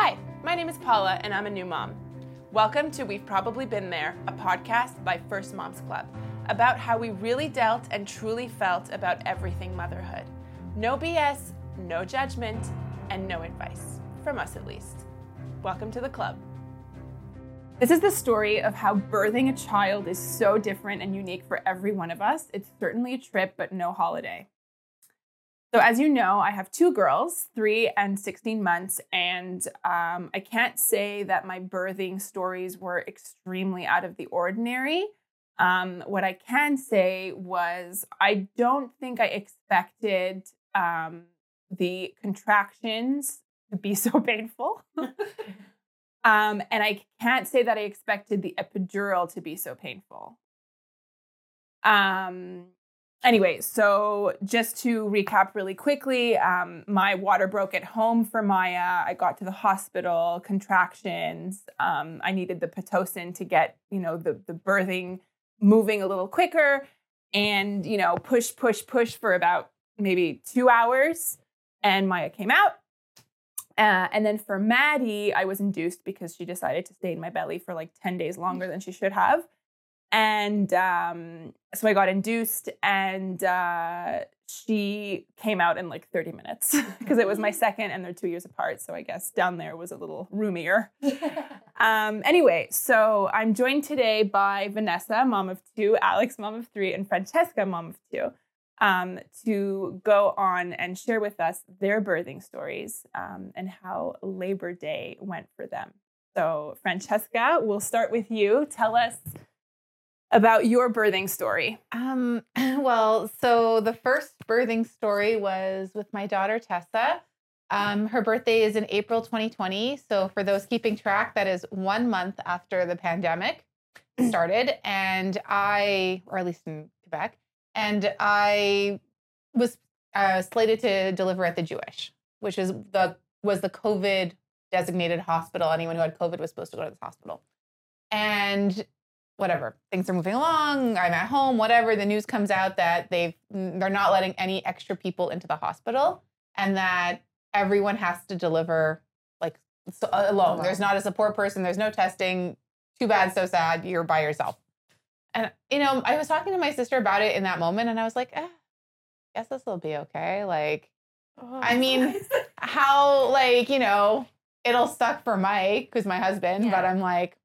Hi, my name is Paula and I'm a new mom. Welcome to We've Probably Been There, a podcast by First Moms Club about how we really dealt and truly felt about everything motherhood. No BS, no judgment, and no advice, from us at least. Welcome to the club. This is the story of how birthing a child is so different and unique for every one of us. It's certainly a trip, but no holiday. So, as you know, I have two girls, three and 16 months, and um, I can't say that my birthing stories were extremely out of the ordinary. Um, what I can say was, I don't think I expected um, the contractions to be so painful. um, and I can't say that I expected the epidural to be so painful. Um, anyway, so just to recap really quickly, um, my water broke at home for Maya. I got to the hospital, contractions. Um, I needed the pitocin to get, you know, the the birthing moving a little quicker, and you know, push, push, push for about maybe two hours, and Maya came out. Uh, and then for Maddie, I was induced because she decided to stay in my belly for like 10 days longer than she should have. And um, so I got induced, and uh, she came out in like 30 minutes because it was my second, and they're two years apart. So I guess down there was a little roomier. um, anyway, so I'm joined today by Vanessa, mom of two, Alex, mom of three, and Francesca, mom of two. Um, to go on and share with us their birthing stories um, and how Labor Day went for them. So, Francesca, we'll start with you. Tell us about your birthing story. Um, well, so the first birthing story was with my daughter Tessa. Um, her birthday is in April 2020. So for those keeping track, that is one month after the pandemic started. And I, or at least in Quebec, and I was uh, slated to deliver at the Jewish, which is the was the COVID designated hospital. Anyone who had COVID was supposed to go to this hospital. And whatever things are moving along i'm at home whatever the news comes out that they've they're not letting any extra people into the hospital and that everyone has to deliver like so, alone. There's not a support person there's no testing too bad so sad you're by yourself. And you know i was talking to my sister about it in that moment and i was like eh, guess this will be okay like oh, i mean how like you know it'll suck for mike who's my husband yeah. but i'm like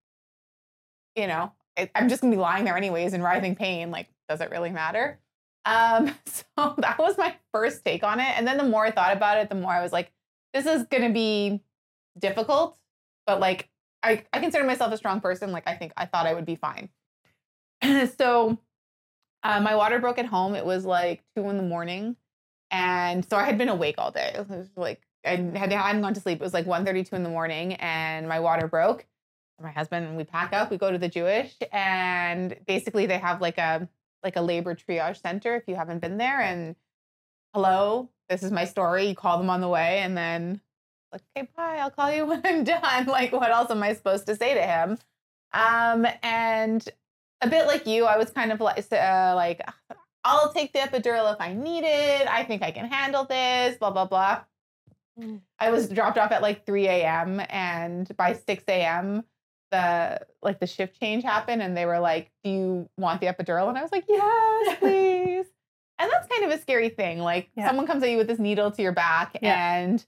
you know I'm just gonna be lying there anyways in writhing pain. Like, does it really matter? Um, so that was my first take on it. And then the more I thought about it, the more I was like, this is gonna be difficult, but like I, I consider myself a strong person. Like I think I thought I would be fine. so uh, my water broke at home. It was like two in the morning. And so I had been awake all day. It was like I had I hadn't gone to sleep. It was like 1.32 in the morning and my water broke my husband and we pack up we go to the jewish and basically they have like a like a labor triage center if you haven't been there and hello this is my story you call them on the way and then like okay bye i'll call you when i'm done like what else am i supposed to say to him um and a bit like you i was kind of like uh, like i'll take the epidural if i need it i think i can handle this blah blah blah mm. I was dropped off at like 3 a.m. and by 6 a.m the like the shift change happened and they were like, "Do you want the epidural?" And I was like, "Yes, please." and that's kind of a scary thing. Like yeah. someone comes at you with this needle to your back yeah. and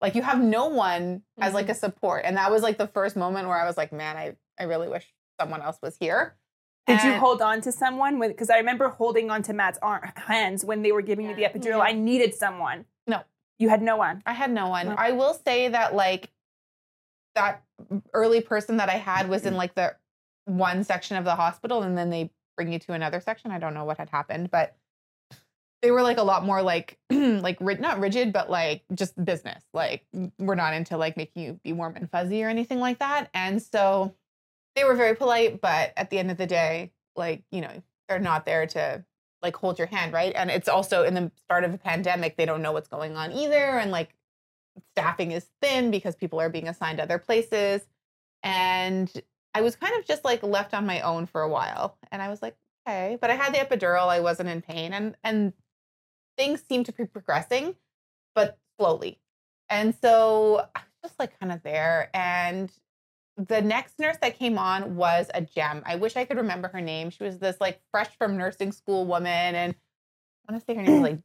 like you have no one mm-hmm. as like mm-hmm. a support. And that was like the first moment where I was like, "Man, I I really wish someone else was here." Did you hold on to someone? Because I remember holding on to Matt's arm, hands when they were giving yeah. me the epidural. I needed someone. No, you had no one. I had no one. No. I will say that like that early person that I had was in mm-hmm. like the one section of the hospital and then they bring you to another section. I don't know what had happened, but they were like a lot more like like not rigid but like just business. Like we're not into like making you be warm and fuzzy or anything like that. And so they were very polite, but at the end of the day, like, you know, they're not there to like hold your hand, right? And it's also in the start of a pandemic, they don't know what's going on either and like staffing is thin because people are being assigned other places. And I was kind of just like left on my own for a while. And I was like, okay. But I had the epidural, I wasn't in pain, and and things seemed to be progressing, but slowly. And so I was just like kind of there. And the next nurse that came on was a gem. I wish I could remember her name. She was this like fresh from nursing school woman, and I want to say her name was like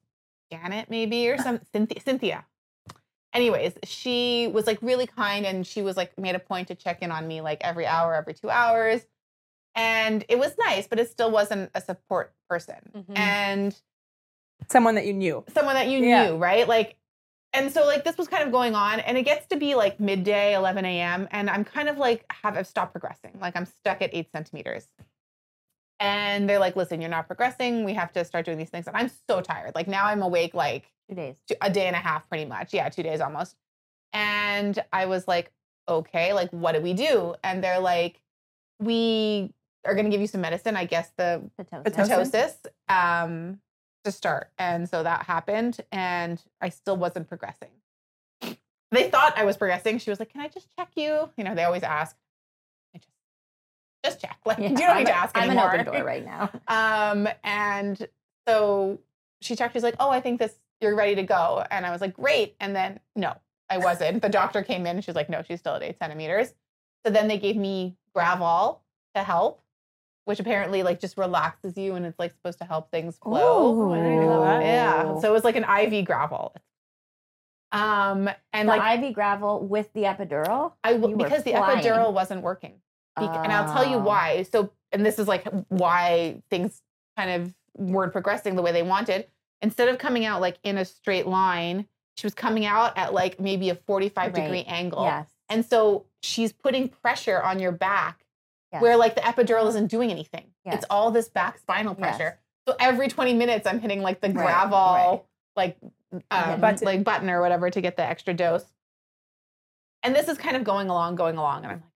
Janet, maybe or some Cynthia. Cynthia. Anyways, she was like really kind, and she was like made a point to check in on me like every hour, every two hours, and it was nice, but it still wasn't a support person. Mhm. And Someone that you knew. someone that you Yeah. knew, right? Like, and so like this was kind of going on, and it gets to be like midday, 11 a.m., and I'm kind of like have I've stopped progressing. Like I'm stuck at eight centimeters. And they're like, listen, you're not progressing. We have to start doing these things. And I'm so tired. Like now I'm awake like Two days. two- a day and a half pretty much. Yeah, two days almost. And I was like, okay, like what do we do? And they're like, we are going to give you some medicine. I guess the Pitocin. Pitocin. um, to start. And so that happened, and I still wasn't progressing. They thought I was progressing. She was like, "Can I just check you?" You know, they always ask. I just, just check. Like Yeah, you don't I'm need a- to ask I'm anymore. an open door right now. Um, and so she checked. She's like, "Oh, I think this you're ready to go." And I was like, "Great." And then no, I wasn't. the doctor came in and she's like, "No, she's still at eight centimeters." So then they gave me Gravol to help, which apparently like just relaxes you and it's like supposed to help things flow. I didn't know that. Yeah. So it was like an IV Gravol. Um, and the like IV Gravol with the epidural. I w- you were because the flying. epidural wasn't working. Bec- and I'll tell you Oh. why. So, and this is like why things kind of weren't progressing the way they wanted. Instead of coming out like in a straight line, she was coming out at like maybe a 45 degree angle. Yes. And so she's putting pressure on your back yes. where like the epidural isn't doing anything. Yes. It's all this back spinal pressure. So every 20 minutes, I'm hitting like the Gravol, right. like um, Button. like button or whatever to get the extra dose. And this is kind of going along, going along, and I'm like,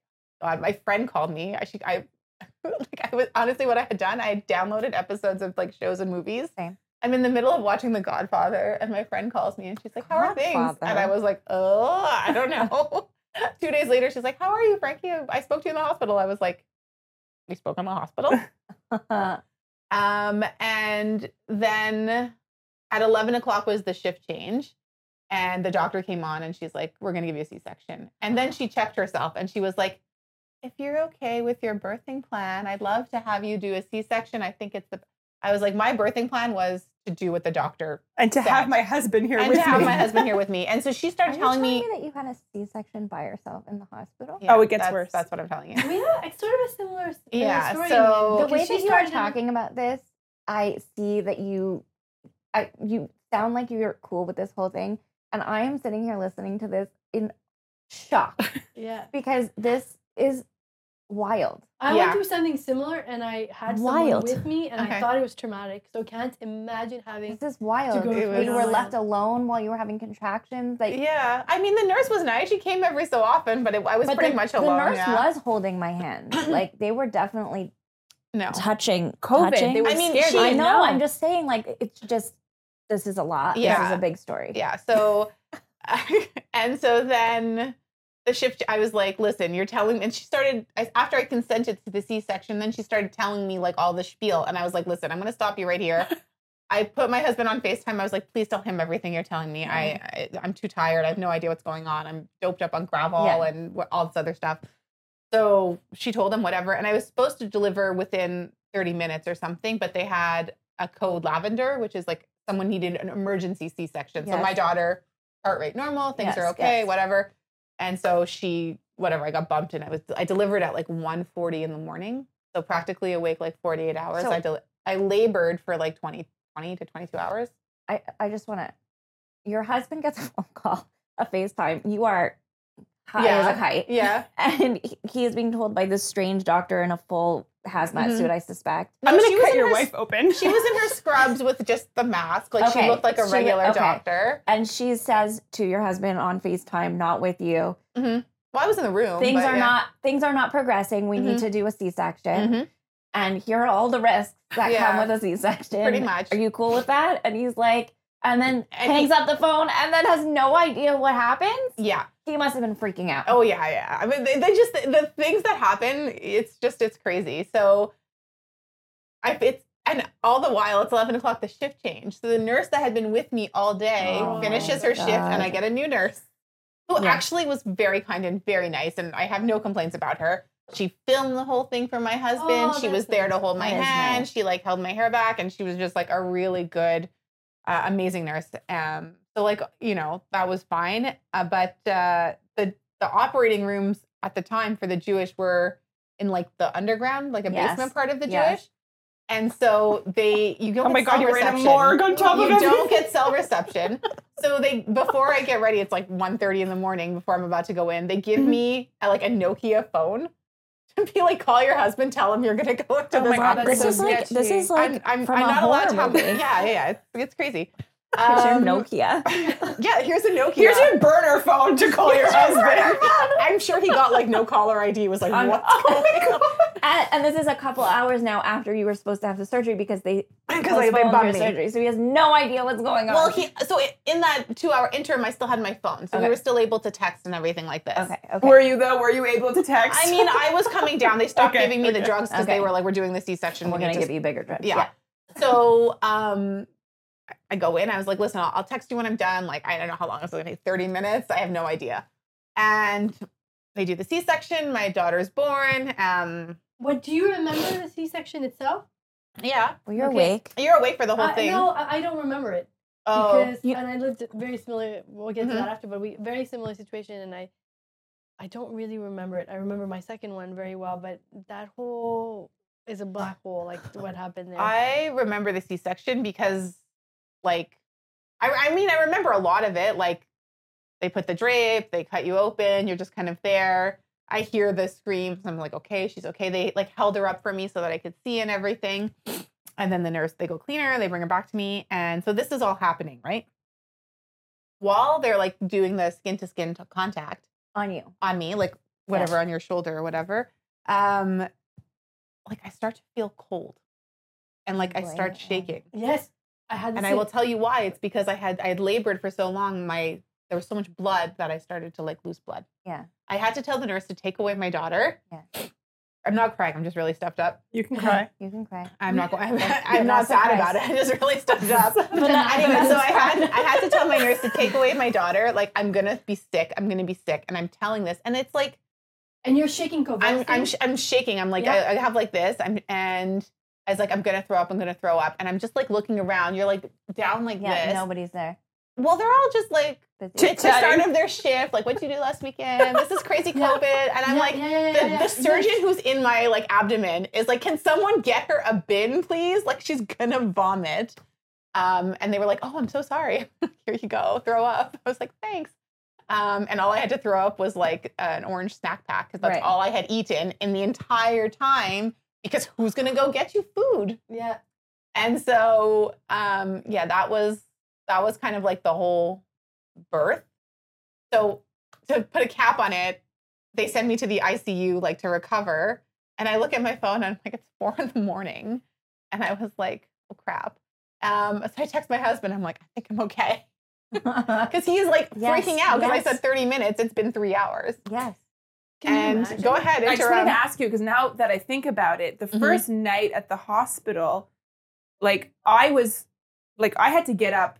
God, my friend called me. I should, I like, I was honestly what I had done. I had downloaded episodes of like shows and movies. Same. I'm in the middle of watching The Godfather, and my friend calls me, and she's like, "How are things?" And I was like, "Oh, I don't know." Two days later, she's like, "How are you, Frankie? I spoke to you in the hospital." I was like, "We spoke in the hospital." Um, and then at 11 o'clock was the shift change. And the doctor came on and she's like, We're going to give you a C section. And then she checked herself and she was like, If you're okay with your birthing plan, I'd love to have you do a C section. I think it's the. I was like, My birthing plan was to do what the doctor And to have my husband here and with to have me. my husband here with me. And so she Are started you telling telling me. me that you had a C-section by yourself in the hospital? Yeah, Oh, it gets that's- worse. That's what I'm telling you. We have it's sort of a similar Yeah, story. so- the way she that you are started in- talking about this, I see that you, I you sound like you're cool with this whole thing, and I am sitting here listening to this in shock Yeah, because this is wild. I Yeah. went through something similar, and I had Wild. someone with me, and Okay. I thought it was traumatic. So can't imagine having. This is wild. go It You were left alone while you were having contractions. Like, Yeah. I mean, the nurse was nice. She came every so often, but it, I was but pretty the, much alone. the nurse yeah. was holding my hand. like they were definitely No. touching COVID. touching. They were I mean, scared. she- They I didn't know. I'm just saying, like, it's just this is a lot. This Yeah. is a big story. Yeah. So, and so then the shift, I was like, listen, you're telling, and she started, after I consented to the C section, then she started telling me like all the spiel. And I was like, listen, I'm going to stop you right here. I put my husband on FaceTime. I was like, please tell him everything you're telling me. I, I I'm too tired. I have no idea what's going on. I'm doped up on Gravol Yeah. and all this other stuff. So she told him whatever. And I was supposed to deliver within 30 minutes or something, but they had a code lavender, which is like someone needed an emergency C section. So my daughter, heart rate normal, things Yes, are okay, yes. whatever. And so she, whatever, I got bumped and I was, I delivered at like 1.40 in the morning. So practically awake like 48 hours. So- I, del- I labored for like 20, 20 to 22 hours. I, I just want to. Your husband gets a phone call, a FaceTime. You are high as Yeah. a kite. Yeah. And he is being told by this strange doctor in a full hazmat Mhm. suit, I suspect. I'm gonna she was cut in your her wife open. She was in her scrubs with just the mask. Like she looked like a she- regular okay. doctor. And she says to your husband on FaceTime, not with you, Well, I was in the room. things but are yeah. not things are not progressing. We need Mhm. to do a C-section. Mhm. And here are all the risks that Yeah. come with a C-section. Pretty much. Are you cool with that? And he's like, and then And hangs he- up the phone and then has no idea what happens. Yeah. He must have been freaking out. Oh yeah, yeah. I mean, they, they just the things that happen. It's just it's crazy. So, I it's and all the while it's eleven o'clock. The shift changed. So the nurse that had been with me all day Oh, finishes her shift, and I get a new nurse. who Yeah. actually was very kind and very nice, and I have no complaints about her. She filmed the whole thing for my husband. Oh, she was there to hold my That hand. nice. She like held my hair back, and she was just like a really good, uh, amazing nurse. Um, so like you know that was fine. Uh, but uh, the the operating rooms at the time for the Jewish were in like the underground, like a Yes. basement part of the Yes. Jewish. And so they you don't Oh my get God, you're in a reception. morgue on top of You don't get cell reception. So they before I get ready, it's like 1.30 in the morning before I'm about to go in. They give Mm-hmm. me a, like a Nokia phone to be like, call your husband, tell him you're gonna go to Oh this my God, This is like this is like I'm, I'm, from I'm a not allowed to horror have yeah, yeah, yeah. It's, it's crazy. Here's your Um, Nokia. Yeah, here's a Nokia. Here's your burner phone to call your husband. I'm sure he got like no caller ID. Was like, I'm- what's Oh and, and this is a couple hours now after you were supposed to have the surgery because they Because they, they postponed bugged your me. surgery. So he has no idea what's going on. Well, he so in that two hour interim, I still had my phone, so we were still able to text and everything like this. okay, okay. Were you though? Were you able to text? I mean, I was coming down. They stopped Okay, giving me the drugs because they were like, "We're doing the C section. we're gonna give you bigger drugs. Yeah. So, um, I go in. I was like, "Listen, I'll, I'll text you when I'm done. Like, I don't know how long it's going to take. Thirty minutes. I have no idea." And they do the C section. My daughter's born. Um, What do you remember the C-section itself? yeah, Well, you're Okay. awake. you're awake for the whole I, thing. no, I, I don't remember it oh, because you- and I lived very similar. We'll get Mhm. to that after, but we very similar situation, and I I don't really remember it. I remember my second one very well, but that whole is a black hole. Like what happened there. I remember the C section because, like, I, I mean, I remember a lot of it. Like, they put the drape, they cut you open, you're just kind of there. I hear the screams. I'm like, okay, she's okay. They like held her up for me so that I could see and everything. And then the nurse, they go clean her, they bring her back to me. And so this is all happening, right? While they're like doing the skin to skin contact, On you. on me, like whatever on your shoulder or whatever. Um, like I start to feel cold, and like I start shaking. yes, I had. The And I will tell you why. It's because I had I had labored for so long. My there was so much blood that I started to like lose blood. Yeah. I had to tell the nurse to take away my daughter. Yeah. I'm not crying. I'm just really stuffed up. you can uh-huh. cry. You can cry. I'm not going. I'm, I'm not not sad surprised. about it. I'm just really stuffed up. But not- anyway, so I had. I had to tell my nurse to take away my daughter. Like I'm gonna be sick. I'm gonna be sick, and I'm telling this, and it's like and you're shaking I'm. I'm sh- I'm shaking. I'm like Yeah. I, I have like this. I'm and I was like I'm gonna throw up. I'm gonna throw up, and I'm just like looking around. You're like down like Yeah, this. nobody's there. Well, they're all just like Busy. it's the start of their shift. Like, what'd you do last weekend? This is crazy COVID, and I'm Yeah, like. yeah, yeah, The, yeah, yeah. the surgeon who's in my like abdomen is like, can someone get her a bin, please? Like she's gonna vomit. Um, and they were like, oh, I'm so sorry. Here you go, throw up. I was like, thanks. Um, and all I had to throw up was like an orange snack pack because that's Right. all I had eaten in the entire time. Because who's gonna go get you food? yeah. And so, um, yeah, that was that was kind of like the whole birth. So to put a cap on it, they send me to the ICU like to recover. And I look at my phone and I'm like, it's four in the morning. And I was like, oh crap. Um, so I text my husband. I'm like, I think I'm okay. Because he's like Yes, freaking out because yes. I said 30 minutes. It's been three hours. yes. Can and imagine? go ahead, I just wanted to ask you because now that I think about it, the Mhm. 1st night at the hospital, like I was, like I had to get up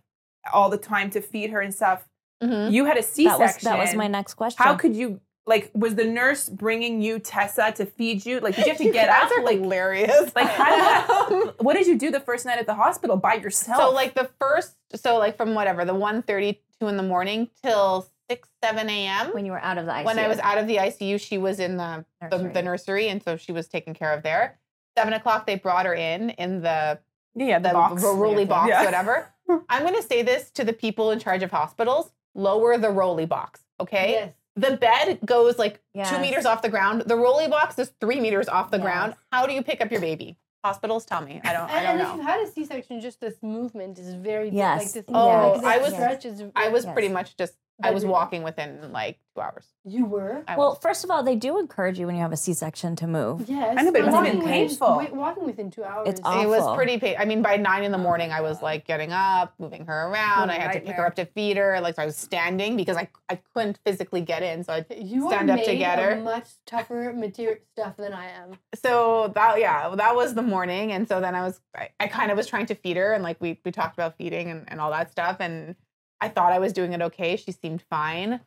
all the time to feed her and stuff. Mhm. You had a C That section. was that was my next question. How could you? Like, was the nurse bringing you Tessa to feed you? Like, did you have to You get guys up? are Like, hilarious. like how did that, what did you do the first night at the hospital by yourself? So like the first, so like from whatever the 1.32 in the morning till six seven a.m. when you were out of the ICU? When I was out of the ICU, she was in the the, Nursery. the nursery, and so she was taken care of there. Seven o'clock, they brought her in in the yeah, the, the box, rolly box, Yeah. whatever. I'm going to say this to the people in charge of hospitals: lower the rolly box. Okay, Yes. the bed goes like two meters off the ground. The rolly box is three meters off the Yes. ground. How do you pick up your baby? Hospitals tell me. I don't. I And, don't and if know. you've had a C-section, just this movement is very Yes. Like this, Oh, like, I was- stretch is. I was Yes. pretty much just. I was walking within like two hours. You were. I Well, was. first of all, they do encourage you when you have a C-section to move. Yes. I know, but it must walking within- painful. wait, walking within two hours. It's It was pretty pain. I mean, by nine in the Oh morning, I was like getting up, moving her around. What a I had to pick nightmare. her up to feed her. Like so I was standing because I, I couldn't physically get in. So I You stand are up made together. Of much tougher material stuff than I am. so that yeah, that was the morning. And so then I was I, I kind of was trying to feed her and like we we talked about feeding and, and all that stuff. And I thought I was doing it okay. She seemed fine.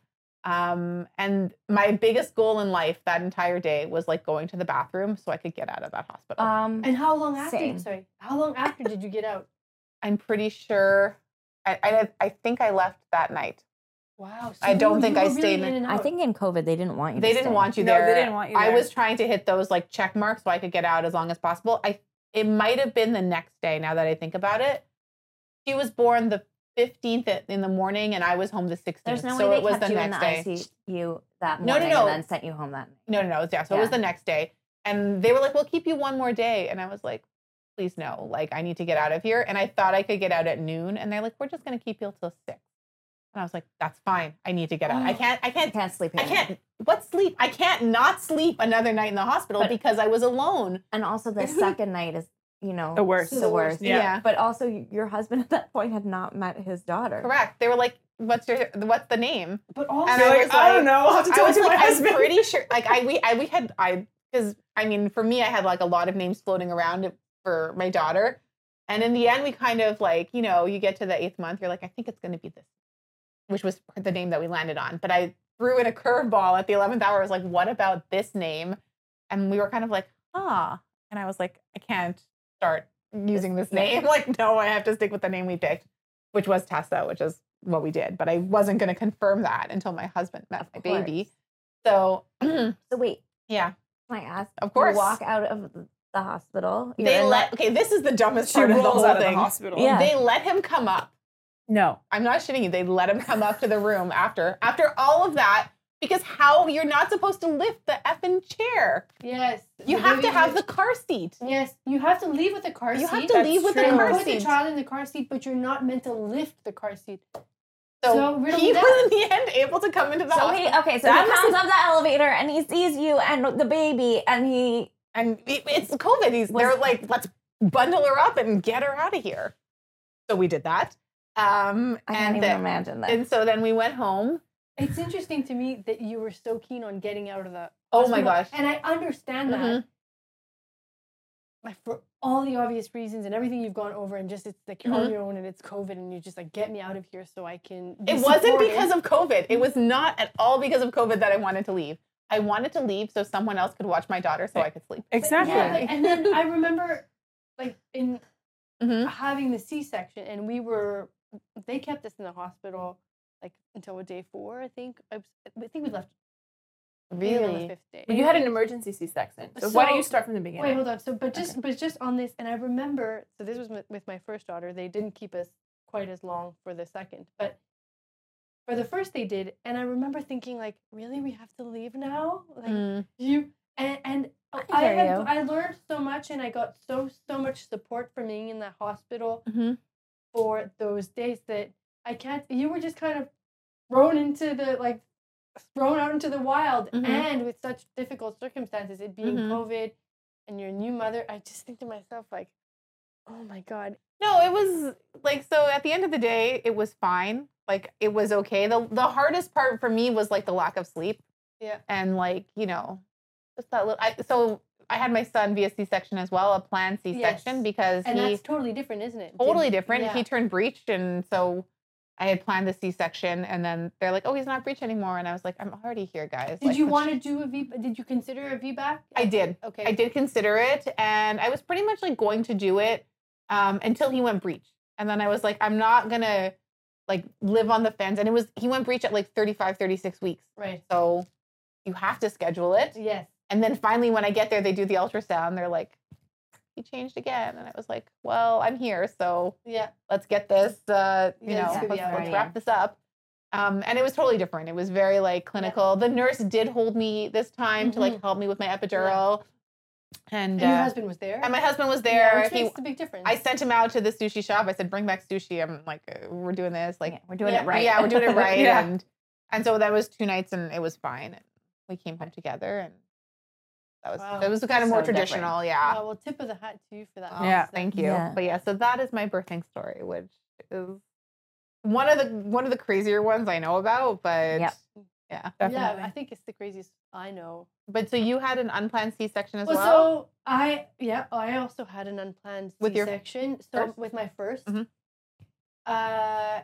Um, and my biggest goal in life that entire day was like going to the bathroom so I could get out of that hospital. Um, And how long after? Same. Sorry, how long after did you get out? I'm pretty sure. I, I I think I left that night. Wow. so I don't were- think you I really stayed in in- and I think in COVID they didn't want you. They to didn't stay. want you No, there. they didn't want you I was trying to hit those like check marks so I could get out as long as possible. I it might have been the next day. Now that I think about it, she was born the 15th in the morning, and I was home the 16th. There's no so way it was kept the you in next the day. ICU that No, no, no. and then sent you home that night. No, no, no. Yeah, so it was the next day, and they were like, "We'll keep you one more day," and I was like, "Please no! Like I need to get out of here." And I thought I could get out at noon, and they're like, "We're just gonna keep you till 6. And I was like, "That's fine. I need to get out. I Oh. can't. I I can't. can't sleep. I can't. What sleep? I can't not sleep another night in the hospital But- because I was alone. And also the second night is, you know, The worst. The, The worst. worst, yeah. But also, your husband at that point had not met his daughter. Correct. They were like, "What's your? What's the name?" But also, And I like, was I don't know. I'll have to I talk was to my like, I'm pretty sure. Like I we I we had I because I mean for me I had like a lot of names floating around for my daughter, and in the end we kind of like you know you get to the eighth month you're like I think it's going to be this, which was the name that we landed on. But I threw in a curveball at the eleventh hour. I was like, what about this name? And we were kind of like, huh. And I was like, I can't start using this name. Like, no, I have to stick with the name we picked, which was Tessa, which is what we did. But I wasn't going to confirm that until my husband met Of my course. baby. So, So wait, yeah, can I ask? Of you course. walk out of the the hospital. you're they in let. Okay, this is the dumbest She part of the whole out of thing. the hospital. Yeah. They let him come up. No. I'm not shitting you. They let him come up to the room after after all of that because how you're not supposed to lift the effing chair. yes, You have to have the car seat. Yes, you have to leave with the car seat. You have to That's leave with the true. car put the seat. child in the car seat, but you're not meant to lift the car seat. So, So, riddle he that. was in the end able to come into the house. So he okay, so That he comes up the elevator and he sees you and the baby and he and it- it's COVID. He's Was- they're like, let's bundle her up and get her out of here. So we did that. Um, I can't and even then, imagine that. and so then we went home. It's interesting to me that you were so keen on getting out of the. Oh my gosh. And I understand that. Mhm. Like for all the obvious reasons and everything you've gone over, and just it's like you're on Mhm. your own and it's COVID, and you just like get me out of here so I can. be It wasn't supported." because of COVID. It was not at all because of COVID that I wanted to leave. I wanted to leave so someone else could watch my daughter so I could sleep. But Exactly. Yeah, like, and then I remember, like in Mhm. having the C-section, and we were they kept us in the hospital like until day four, I think. I, was, I think we left on the Really? fifth day. But you had an emergency C-section. So, why don't you start from the beginning? Wait, hold on. So, but just but just on this, and I remember. So this was with- with my first daughter. They didn't keep us quite as long for the second, but for the first they did. And I remember thinking, like, really, we have to leave now? Like Mm. you and and I I had, you. I learned so much, and I got so so much support from being in that hospital Mhm. for those days that I can't. You were just kind of thrown into the like thrown out into the wild, Mhm. and with such difficult circumstances, it being Mhm. COVID, and your new mother. I just think to myself like, oh my god, No, it was like so at the end of the day, it was fine. Like it was okay. The the hardest part for me was like the lack of sleep. Yeah. And like, you know, just that little I so I had my son via C section as well, a planned C section Yes. because and he that's totally different, isn't it? totally different. yeah. He turned breached, and so I had planned the C section, and then they're like, "Oh, he's not breached anymore," and I was like, "I'm already here, guys." Did Like, you want to do a V? Did you consider a VBAC? I did. Okay. I did consider it, and I was pretty much like going to do it um, until he went breach, and then I was like, I'm not gonna like live on the fence, and it was he went breach at like 35, 36 weeks, Right. so you have to schedule it, Yes. and then finally when I get there, they do the ultrasound. They're like, he changed again, and I was like, well, I'm here, so Yeah. let's get this, uh, you Yeah, know, let's, let's wrap this up. Um, and it was totally different. It was very like clinical. The nurse did hold me this time to like help me with my epidural. And, And your uh, husband was there. and my husband was Yeah, there. he, makes a big difference. I sent him out to the sushi shop. I said, "Bring back sushi." I'm like, uh, "We're doing this." Like, Yeah, we're doing yeah, it right. yeah, we're doing it right. Yeah. And and so that was two nights, and it was fine. And we came home together, and that was Wow. that was kind of more So different. traditional. Yeah. Oh, well, tip of the hat to you for that. Oh, Yeah. Thank you. Yeah. But yeah, so that is my birthing story, which is one of the one of the crazier ones I know about. But Yep. yeah. Definitely. Yeah, I think it's the craziest I know. But so you had an unplanned C section as Well, well. so I yeah, I also had an unplanned With your C-section. So first? with my 1st Mhm. uh,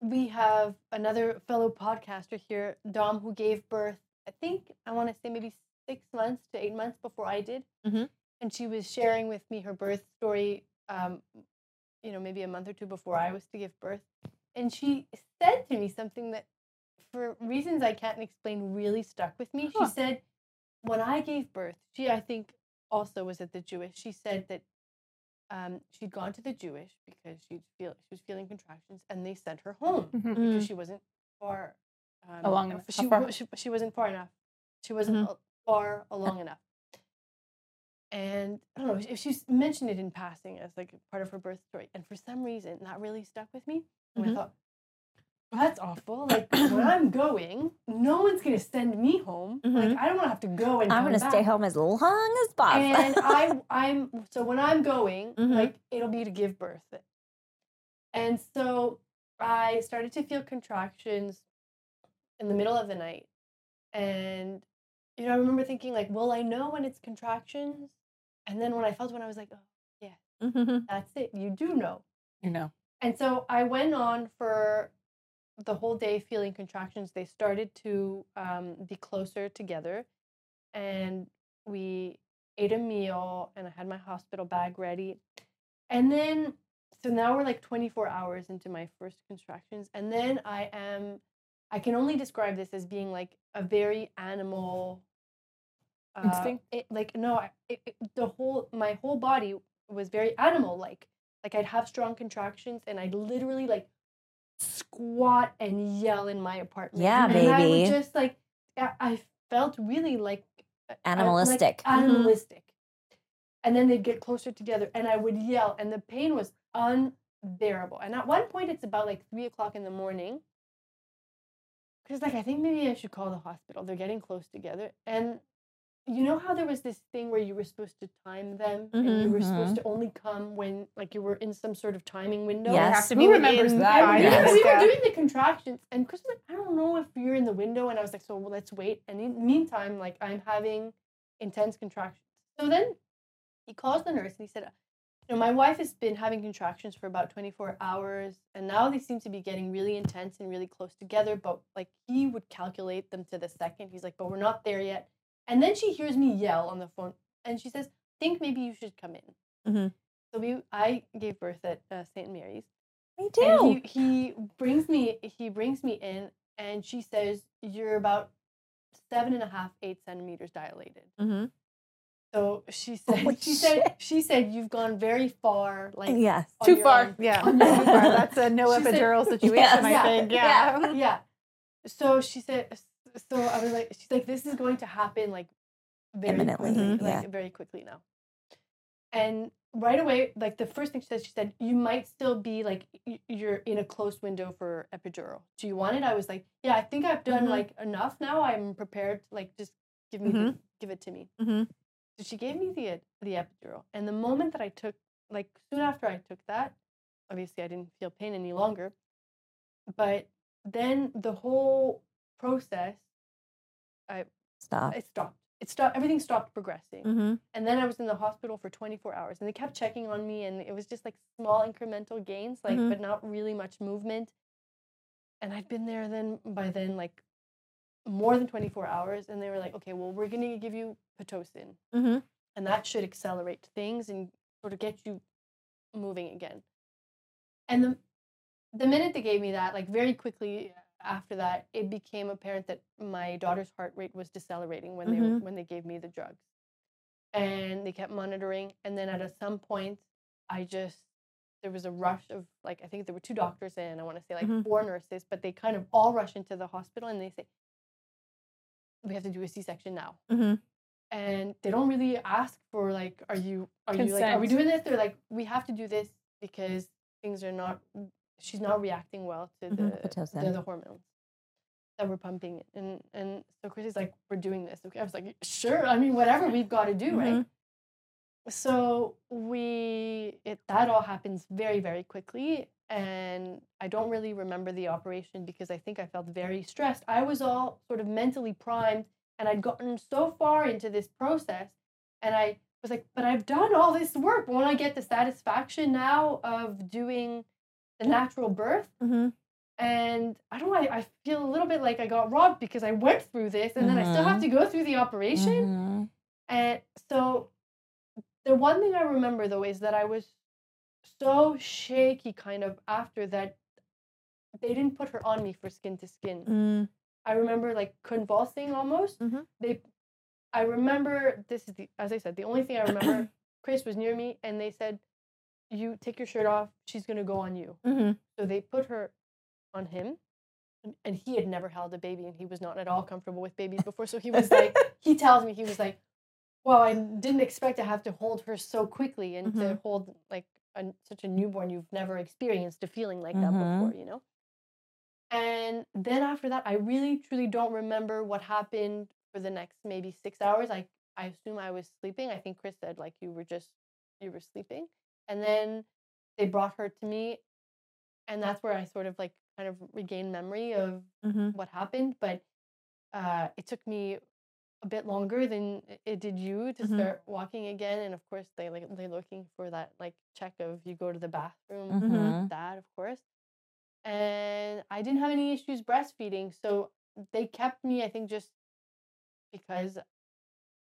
we have another fellow podcaster here, Dom, who gave birth. I think I want to say maybe six months to eight months before I did, Mhm. and she was sharing with me her birth story. Um, you know, maybe a month or two before I was to give birth, and she said to me something that, for reasons I can't explain, really stuck with me. Huh. She said, when I gave birth, she I think also was at the Jewish. She said that um, she'd gone to the Jewish because she'd feel she was feeling contractions, and they sent her home Mhm. because she wasn't far um, Along enough. She, How far? wa- she she wasn't far enough. She wasn't Mhm. Far along enough. And I don't know if she mentioned it in passing as like part of her birth story, and for some reason that really stuck with me. And Mhm. I thought, well, that's awful. Like when I'm going, no one's gonna send me home. Like I don't want to have to go and I'm gonna stay home as long as possible. And I, I'm so when I'm going, Mhm. like it'll be to give birth. And so I started to feel contractions in the middle of the night, and you know I remember thinking like, "Will I know when it's contractions?" And then when I felt one, I was like, "Oh, Mhm. that's it. You do know." You know. And so I went on for the whole day feeling contractions. They started to um, be closer together. And we ate a meal, and I had my hospital bag ready. And then, so now we're like 24 hours into my first contractions. And then I am, I can only describe this as being like a very animal uh, Instinct? It, like, no, I- it, it, the whole, my whole body was very animal like like I'd have strong contractions and I'd literally like squat and yell in my apartment. Yeah, and I baby. would just like I- I felt really like uh, uh, Animalistic. Like, animalistic. And then they'd get closer together and I would yell and the pain was unbearable. And at one point it's about like three o'clock in the morning. Because like I think maybe I should call the hospital. They're getting close together. And you know how there was this thing where you were supposed to time them and you were supposed mm-hmm. to only come when like you were in some sort of timing window? Yes. Have to Who remembers within that? five Yes. we were doing the contractions, and Chris was like, "I don't know if you're in the window," and I was like, "So well, let's wait." And in the meantime, like I'm having intense contractions. So then he calls the nurse and he said, uh, "You know, my wife has been having contractions for about 24 hours, and now they seem to be getting really intense and really close together. But like he would calculate them to the second. He's like, but we're not there yet." And then she hears me yell on the phone, and she says, "Think maybe you should come in." Mhm. So we, I gave birth at uh, St. Mary's. Me And too. he, he brings me he brings me in and she says you're about seven and a half eight centimeters dilated Mhm. so she said Holy she said she said you've gone very far like yes. Too far. own." Yeah, too far. That's a no She said- epidural situation, Yes. I Yeah. think. Yeah. Yeah. yeah so she said so i was like she's like this is going to happen like very Imminently, quickly, like very quickly now. And right away like the first thing she said she said you might still be like you're in a closed window for epidural. Do you want it? I was like yeah i think i've done Mhm. like enough now. I'm prepared like just give me the, give it to me. Mhm. so she gave me the the epidural. And the moment that i took like soon after i took that obviously i didn't feel pain any longer but then the whole process Stop. it stopped it stopped everything stopped progressing Mhm. and then I was in the hospital for 24 hours and they kept checking on me and it was just like small incremental gains, like Mhm. but not really much movement. And I'd been there then by then like more than 24 hours and they were like, "Okay, well, we're going to give you pitocin Mhm. and that should accelerate things and sort of get you moving again." And the the minute they gave me that, like very quickly after that, it became apparent that my daughter's heart rate was decelerating when they Mhm. when they gave me the drugs. And they kept monitoring and then at a, some point I just there was a rush of like I think there were two doctors in. I want to say like Mhm. four nurses, but they kind of all rush into the hospital and they say we have to do a C-section now Mhm. and they don't really ask for like are you are you like are we doing this they're like we have to do this because things are not she's not reacting well to Mhm. the, the hormones that we're pumping and and so Chris is like we're doing this okay I was like sure I mean whatever we've got to do right so we it that all happens very very quickly and I don't really remember the operation because I think I felt very stressed. I was all sort of mentally primed and I'd gotten so far into this process and I was like, but I've done all this work. Won't I get the satisfaction now of doing the natural birth? Mhm. And I don't know, I, I feel a little bit like I got robbed because I went through this and then I still have to go through the operation. Mhm. And so the one thing I remember though is that I was so shaky kind of after that they didn't put her on me for skin to skin. Mm, I remember like convulsing almost. Mhm. They I remember this is the as I said, the only thing I remember Chris was near me and they said, You take your shirt off, she's gonna go on you. mhm. So they put her on him. and- And he had never held a baby and he was not at all comfortable with babies before. So he was like, he tells me, he was like, well, I didn't expect to have to hold her so quickly and to Mhm. hold like a, such a newborn. You've never experienced a feeling like that before, you know? And then after that, I really truly don't remember what happened for the next maybe six hours. I, I assume I was sleeping. I think Chris said like you were just, you were sleeping. And then they brought her to me and that's where I sort of like kind of regained memory of Mhm. what happened. But uh, it took me a bit longer than it- did you to Mhm. start walking again. And of course, they like they're looking for that like check of you go to the bathroom, Mhm. that of course. And I didn't have any issues breastfeeding, so they kept me. I think just because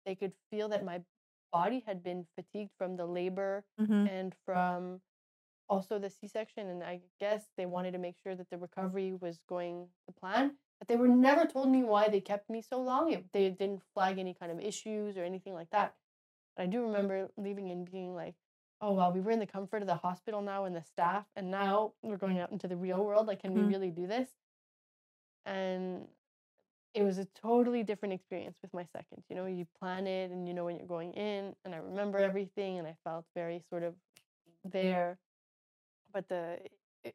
they could feel that my body had been fatigued from the labor Mhm. and from also the C-section and I guess they wanted to make sure that the recovery was going to plan but they were never told me why they kept me so long it, they didn't flag any kind of issues or anything like that. But I do remember leaving and being like oh well we were in the comfort of the hospital now and the staff and now we're going out into the real world like can we really do this? And it was a totally different experience with my second. You know, you plan it and you know when you're going in, and I remember everything, and I felt very sort of there. But the, it,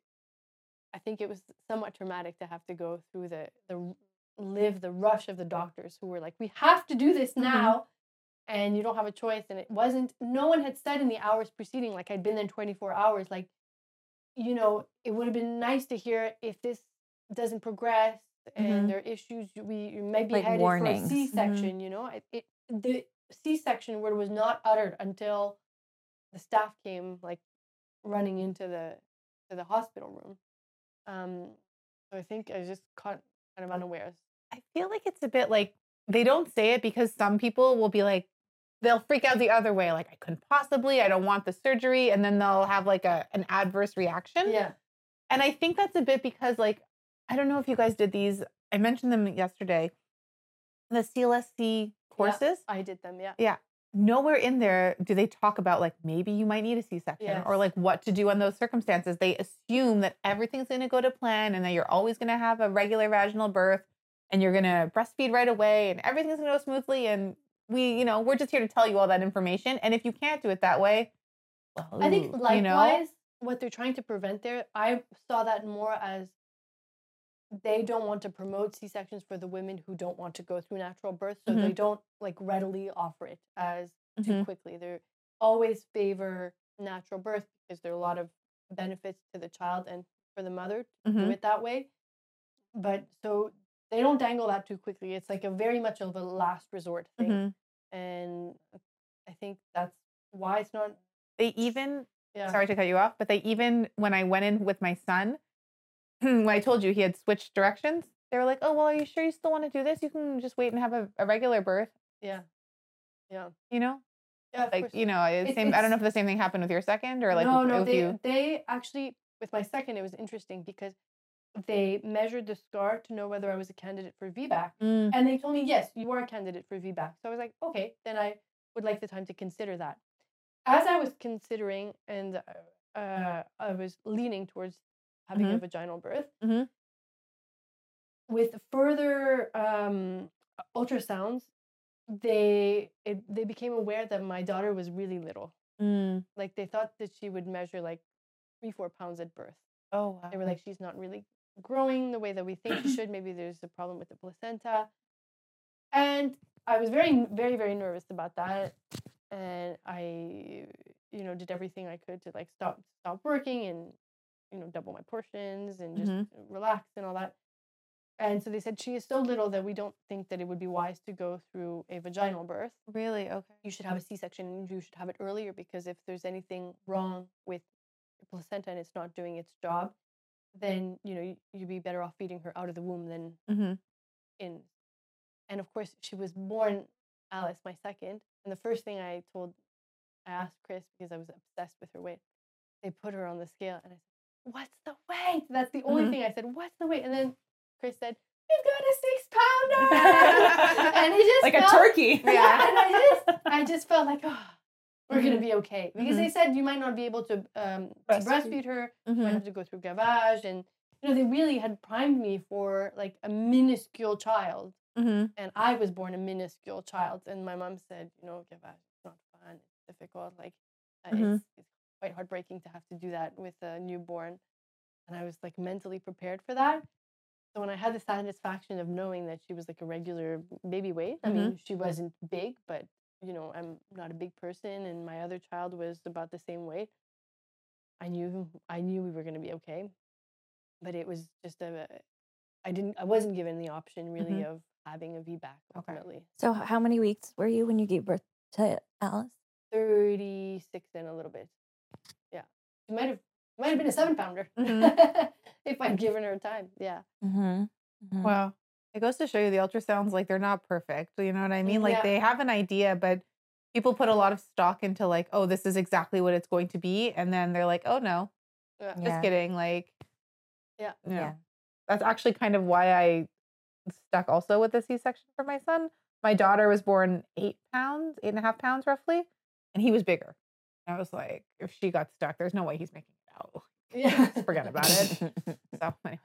I think it was somewhat traumatic to have to go through the the live the rush of the doctors who were like, "We have to do this mm-hmm. now," and you don't have a choice. And it wasn't. No one had said in the hours preceding, like I'd been there 24 hours, like, you know, it would have been nice to hear if this doesn't progress and Mhm. there are issues we you may be Like headed warnings. for a Mhm. C-section. You know, it, it the C-section word was not uttered until the staff came like running into the to the hospital room. Um, so I think I was just caught kind of unawares. I feel like it's a bit like they don't say it because some people will be like, they'll freak out the other way, like I couldn't possibly, I don't want the surgery, and then they'll have like a an adverse reaction. Yeah, And I think that's a bit because like I don't know if you guys did these. I mentioned them yesterday. The CLSC courses. I did them. Yeah, Yeah. Nowhere in there do they talk about like maybe you might need a C-section or like what to do in those circumstances. They assume that everything's going to go to plan and that you're always going to have a regular vaginal birth and you're going to breastfeed right away and everything's going to go smoothly and we, you know, we're just here to tell you all that information and if you can't do it that way, well, I think likewise, you know? what they're trying to prevent there, I saw that more as they don't want to promote C sections for the women who don't want to go through natural birth, so they don't like readily offer it as too Mhm. quickly. They always favor natural birth because there are a lot of benefits to the child and for the mother to do Mhm. it that way. But so they don't dangle that too quickly. It's like a very much of a last resort thing. Mhm. And I think that's why it's not They even yeah. sorry to cut you off, but they even when I went in with my son, when I told you he had switched directions, they were like, "Oh, well, are you sure you still want to do this? You can just wait and have a, a regular birth." Yeah. Yeah. You know, Yeah. like you know, it's It- same. I don't know if the same thing happened with your second or like no, no, they you. they actually with my second it was interesting because they measured the scar to know whether I was a candidate for VBAC. Mm, And they told me, yes, you are a candidate for VBAC. So I was like, okay, then I would like the time to consider that. As I was considering and uh, uh, I was leaning towards having a vaginal birth, Mhm. with further um, ultrasounds, they it, they became aware that my daughter was really little. mm. Like they thought that she would measure like three, four pounds at birth. Oh, wow. They were like, she's not really growing the way that we think she should. Maybe there's a problem with the placenta. And I was very, very, very nervous about that. And I, you know, did everything I could to like stop, stop working and, you know, double my portions and just Mhm. relax and all that. And so they said she is so little that we don't think that it would be wise to go through a vaginal birth really okay. you should have a C-section and you should have it earlier because if there's anything wrong with the placenta and it's not doing its job, then you know you, you'd be better off feeding her out of the womb than Mm-hmm. in. And of course, she was born Alice, my second. And the first thing I told, I asked Chris because I was obsessed with her weight. They put her on the scale, and I said, "What's the weight?" That's the only Mhm. thing I said. What's the weight? And then Chris said, "You've got a six pounder," and he just like a turkey. Yeah, and I just, I just felt like, oh, we're gonna Mhm. be okay because they said you might not be able to um, to Breastfeed. breastfeed her you might Mm-hmm. have to go through gavage and you know they really had primed me for like a minuscule child Mm-hmm. and i was born a minuscule child and my mom said you know gavage is not fun it's difficult like uh, Mhm. it's, it's quite heartbreaking to have to do that with a newborn and i was like mentally prepared for that so when i had the satisfaction of knowing that she was like a regular baby weight i Mhm. mean she wasn't big but you know i'm not a big person and my other child was about the same weight i knew i knew we were going to be okay but it was just a i didn't i wasn't given the option really of having a vbac Okay. So how many weeks were you when you gave birth to Alice? 36 and a little bit yeah she might have might have been a seven pounder Mhm. if i'd given her time yeah Mm-hmm. Wow. It goes to show you the ultrasounds, like they're not perfect. You know what I mean? Like Yeah. they have an idea, but people put a lot of stock into like, oh, this is exactly what it's going to be. And then they're like, oh no, yeah Yeah. just kidding. Like, Yeah. yeah. Yeah. That's actually kind of why I stuck also with the C section for my son. My daughter was born eight pounds, eight and a half pounds roughly, and he was bigger. I was like, if she got stuck, there's no way he's making it out. yeah forget about it. So, anyways,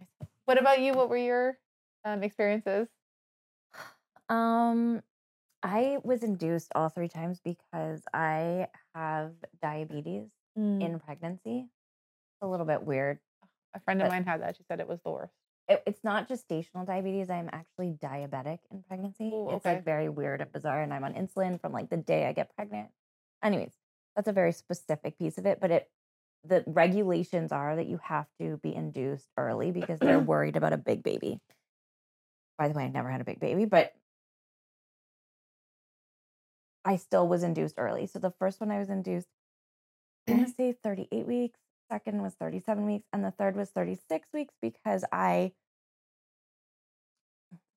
what about you? What were your um, experiences? Um, I was induced all three times because I have diabetes Mm. in pregnancy. It's a little bit weird. A friend of mine had that. She said it was the worst. It, it's not gestational diabetes. I'm actually diabetic in pregnancy. Ooh, It's like very weird and bizarre, and I'm on insulin from like the day I get pregnant. Anyways, that's a very specific piece of it, but it the regulations are that you have to be induced early because they're worried about a big baby. By the way, I never had a big baby, but I still was induced early. So the first one I was induced, I want to say 38 weeks. Second was 37 weeks, and the third was 36 weeks because I.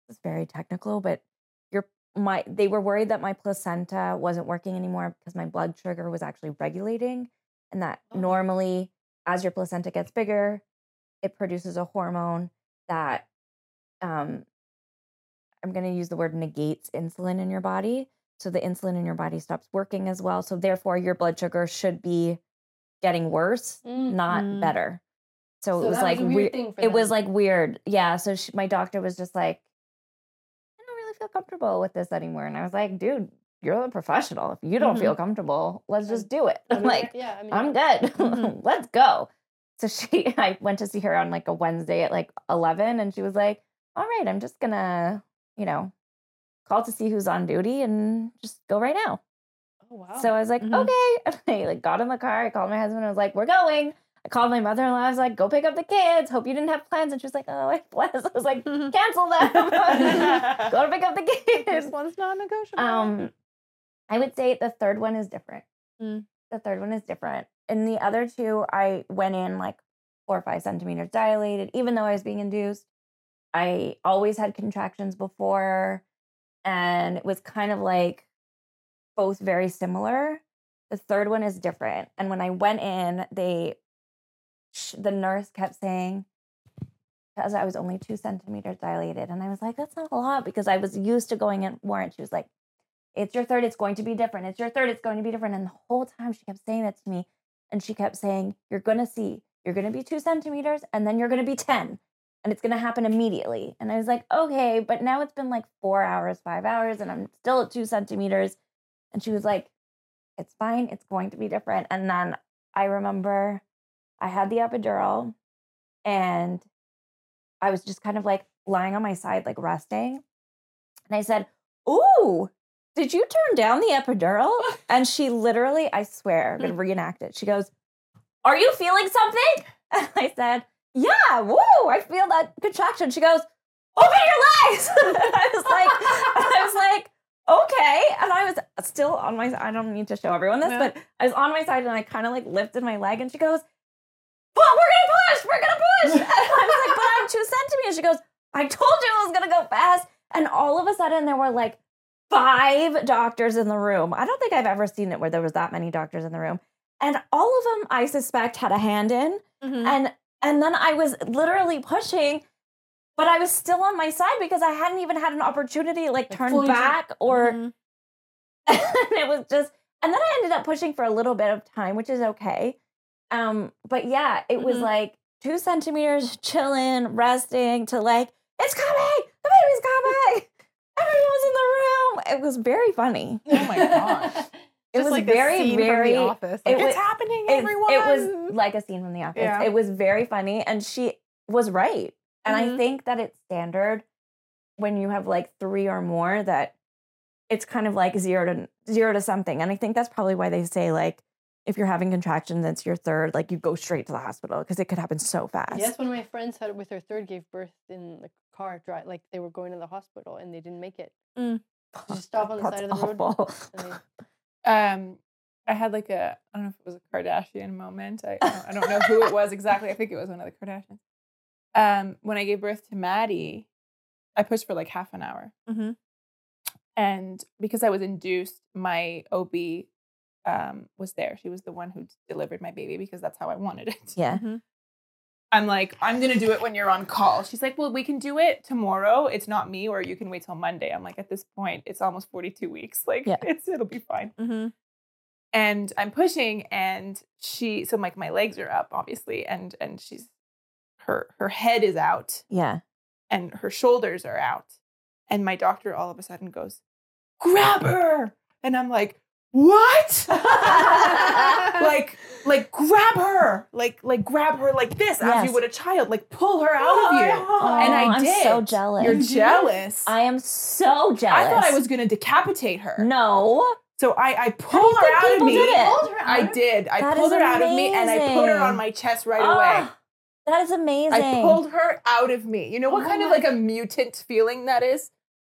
This is very technical, but my they were worried that my placenta wasn't working anymore because my blood sugar was actually regulating, and that Oh. normally as your placenta gets bigger, it produces a hormone that um I'm going to use the word negates insulin in your body. So the insulin in your body stops working as well. So therefore your blood sugar should be getting worse, Mm. not better. So, So it was like was weird weird. thing for it was like weird. Yeah. So she, my doctor was just like, I don't really feel comfortable with this anymore. And I was like, dude, you're the professional. If you don't Mhm. feel comfortable, let's just do it. I'm like, yeah I mean I'm good. Mhm. Let's go. So she, I went to see her on like a Wednesday at like 11, and she was like, All right, I'm just gonna, you know, call to see who's on duty and just go right now. oh wow So I was like, Mhm. Okay. And I like got in the car. I called my husband. I was like, We're going. I called my mother in law. I was like, Go pick up the kids. Hope you didn't have plans. And she was like, Oh, I bless. I was like, Cancel them. go to pick up the kids. this one's non-negotiable. Um, I would say the third one is different. Mm. The third one is different. And the other two, I went in like four or five centimeters dilated, even though I was being induced. I always had contractions before, and it was kind of like both very similar. The third one is different. And when I went in, they, the nurse kept saying, because I was only two centimeters dilated. And I was like, that's not a lot because I was used to going in more. And she was like, it's your third, it's going to be different. It's your third, it's going to be different. And the whole time she kept saying that to me. And she kept saying, You're going to see, you're going to be two centimeters and then you're going to be 10. And it's going to happen immediately. And I was like, Okay. But now it's been like four hours, five hours, and I'm still at two centimeters. And she was like, It's fine. It's going to be different. And then I remember I had the epidural and I was just kind of like lying on my side, like resting. And I said, Ooh, did you turn down the epidural? And she literally, I swear, I'm hmm. gonna reenact it. She goes, Are you feeling something? And I said, Yeah, whoa, I feel that contraction. She goes, Open your legs. I was like, I was like, okay. And I was still on my I don't need to show everyone this, Yeah. but I was on my side and I kind of like lifted my leg and she goes, we're gonna push, we're gonna push. And I was like, but I'm two centimeters. She goes, I told you it was gonna go fast. And all of a sudden there were like five doctors in the room. I don't think I've ever seen it where there was that many doctors in the room. And all of them, I suspect, had a hand in. Mhm. And and then I was literally pushing, but I was still on my side because I hadn't even had an opportunity like Like, turn back or Mhm. and it was just and then I ended up pushing for a little bit of time, which is okay. Um, but yeah, it was Mhm. like two centimeters chilling, resting to like, it's coming, the baby's coming. Everyone's in the room. It was very funny. Oh my gosh. It Just was like a very, from The very Office. it Like, was- it's happening, it, everyone. it was like a scene from The Office. Yeah. It was very funny, and she was right. And I Mhm. think that it's standard when you have like three or more that it's kind of like zero to zero to something. And I think that's probably why they say like if you're having contractions, it's your third, like you go straight to the hospital because it could happen so fast. Yes, one of my friends had with her third gave birth in the car drive, like they were going to the hospital and they didn't make it. Mm. Just stop on the That's side of the road. awful. and they- Um, I had like a I don't know if it was a Kardashian moment. I I don't, know who it was exactly. I think it was one of the Kardashians. Um, when I gave birth to Maddie, I pushed for like half an hour, Mhm. and because I was induced, my OB um, was there. She was the one who delivered my baby because that's how I wanted it. Yeah. Mhm. I'm like, I'm gonna do it when you're on call. She's like, well, we can do it tomorrow. It's not me, or you can wait till Monday. I'm like, at this point, it's almost 42 weeks. Like, Yeah. it's it'll be fine Mhm. and I'm pushing and she so like my legs are up obviously and and she's her her head is out Yeah. and her shoulders are out and my doctor all of a sudden goes grab her and I'm like what like like grab her like like grab her like this as you would a child like pull her out of you and I Oh, I'm did so jealous. you're jealous I am so jealous. I thought I was gonna decapitate her No. so I I How do you pulled her out of people me did it? Her I did. I That pulled is her out of me and I put her on my chest right away. Ah, that is amazing. I pulled her out of me. You know what Oh kind of like a mutant feeling that is?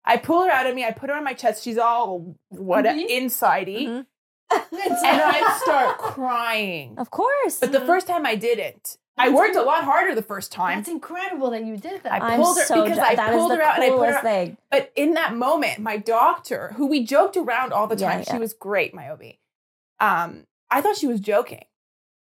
I pull her out of me. I put her on my chest. She's all what Mhm. insidey, Mhm. and I start crying. Of course. But the first time I didn't. I worked a lot harder the first time. That's incredible that you did that. I I'm pulled her- so because je- I pulled her out and I put her coolest out- thing. But in that moment, my doctor, who we joked around all the Yeah, time, yeah. she was great, my OB. Um, I thought she was joking.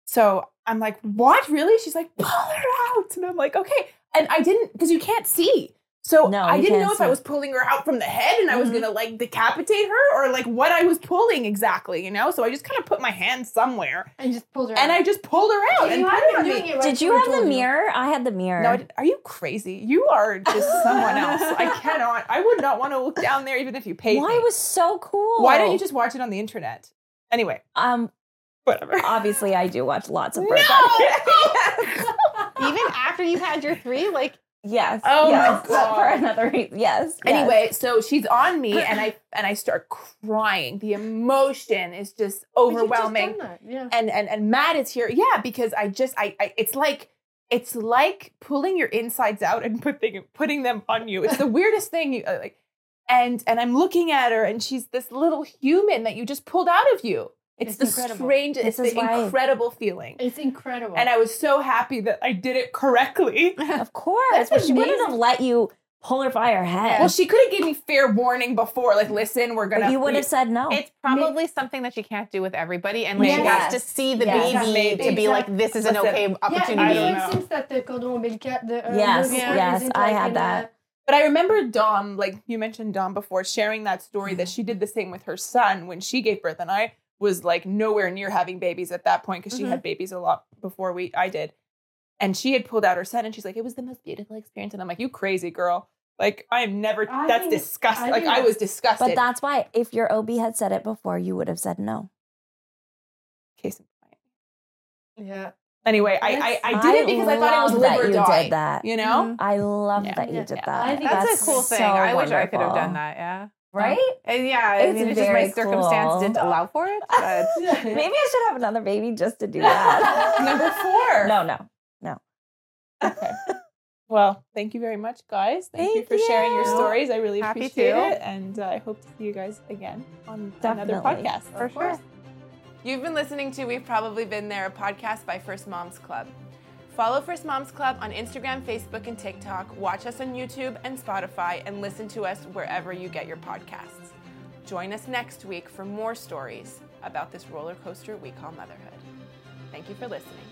So I'm like, what? Really? She's like, pull her out. And I'm like, okay. And I didn't, because you can't see. So No, I didn't know if I was pulling her out from the head and I was Mhm. gonna like decapitate her or like what I was pulling exactly, you know? So I just kind of put my hand somewhere and just pulled her out. and out. I just pulled her out If and you put had her been on doing me. it right, Did you would've the told mirror? I had the mirror. No, I didn't. are you crazy? You are just someone else. I cannot. I would not want to look down there even if you paid Why me. it was so cool. Why don't you just watch it on the internet? Anyway, um whatever. obviously I do watch lots of No! birth. Even after you had your three, like yes. Oh my yes, but God. For another reason. Yes. yes. Anyway, so she's on me and I and I start crying. The emotion is just just overwhelming. that, Yeah. and and and Matt is here. Yeah, because I just I, I it's like it's like pulling your insides out and putting putting them on you. It's the weirdest thing. You, uh, like, and and I'm looking at her, and she's this little human that you just pulled out of you. It's, It's the incredible. strange, it's This is the why- incredible feeling. It's incredible. And I was so happy that I did it correctly. Of course. That's but she wouldn't have let you pull her by her head. Well, she could have gave me fair warning before, like, listen, we're gonna. you would have said no. it's probably something that you can't do with everybody, and like she has to see the Yes. baby Maybe. to be like, this is an Listen, okay yeah, opportunity. I in don't know. instance that the cordon ombilical, the uh, Yes, umbilical cord yes, isn't, I had that. a- But I remember Dom, like you mentioned Dom before, sharing that story that she did the same with her son when she gave birth, and I was like nowhere near having babies at that point because she Mhm. had babies a lot before we I did, and she had pulled out her son, and she's like, it was the most beautiful experience, and I'm like, you crazy girl, like I am never. I that's think- disgusting. I Like think I was disgusted. but that's why if your OB had said it before, you would have said no. case in point. Yeah. Anyway, I, I I did it because I thought it was love live that or you die. did that. You know. I love Yeah. that you Yeah. did Yeah. that. I think That's, That's a cool thing. so I wish I could have done that. Yeah. Right? And yeah, I It's mean, it's just my circumstance cool. didn't allow for it. But Maybe I should have another baby just to do that. Number four. no, no. No. Okay. Well, thank you very much, guys. Thank, you Thank for sharing your stories. I really Happy appreciate to. it, and uh, I hope to see you guys again on another podcast. for sure. You've been listening to We've Probably Been There, a podcast by First Moms Club. Follow First Moms Club on Instagram, Facebook, and TikTok. Watch us on YouTube and Spotify, and listen to us wherever you get your podcasts. Join us next week for more stories about this roller coaster we call motherhood. Thank you for listening.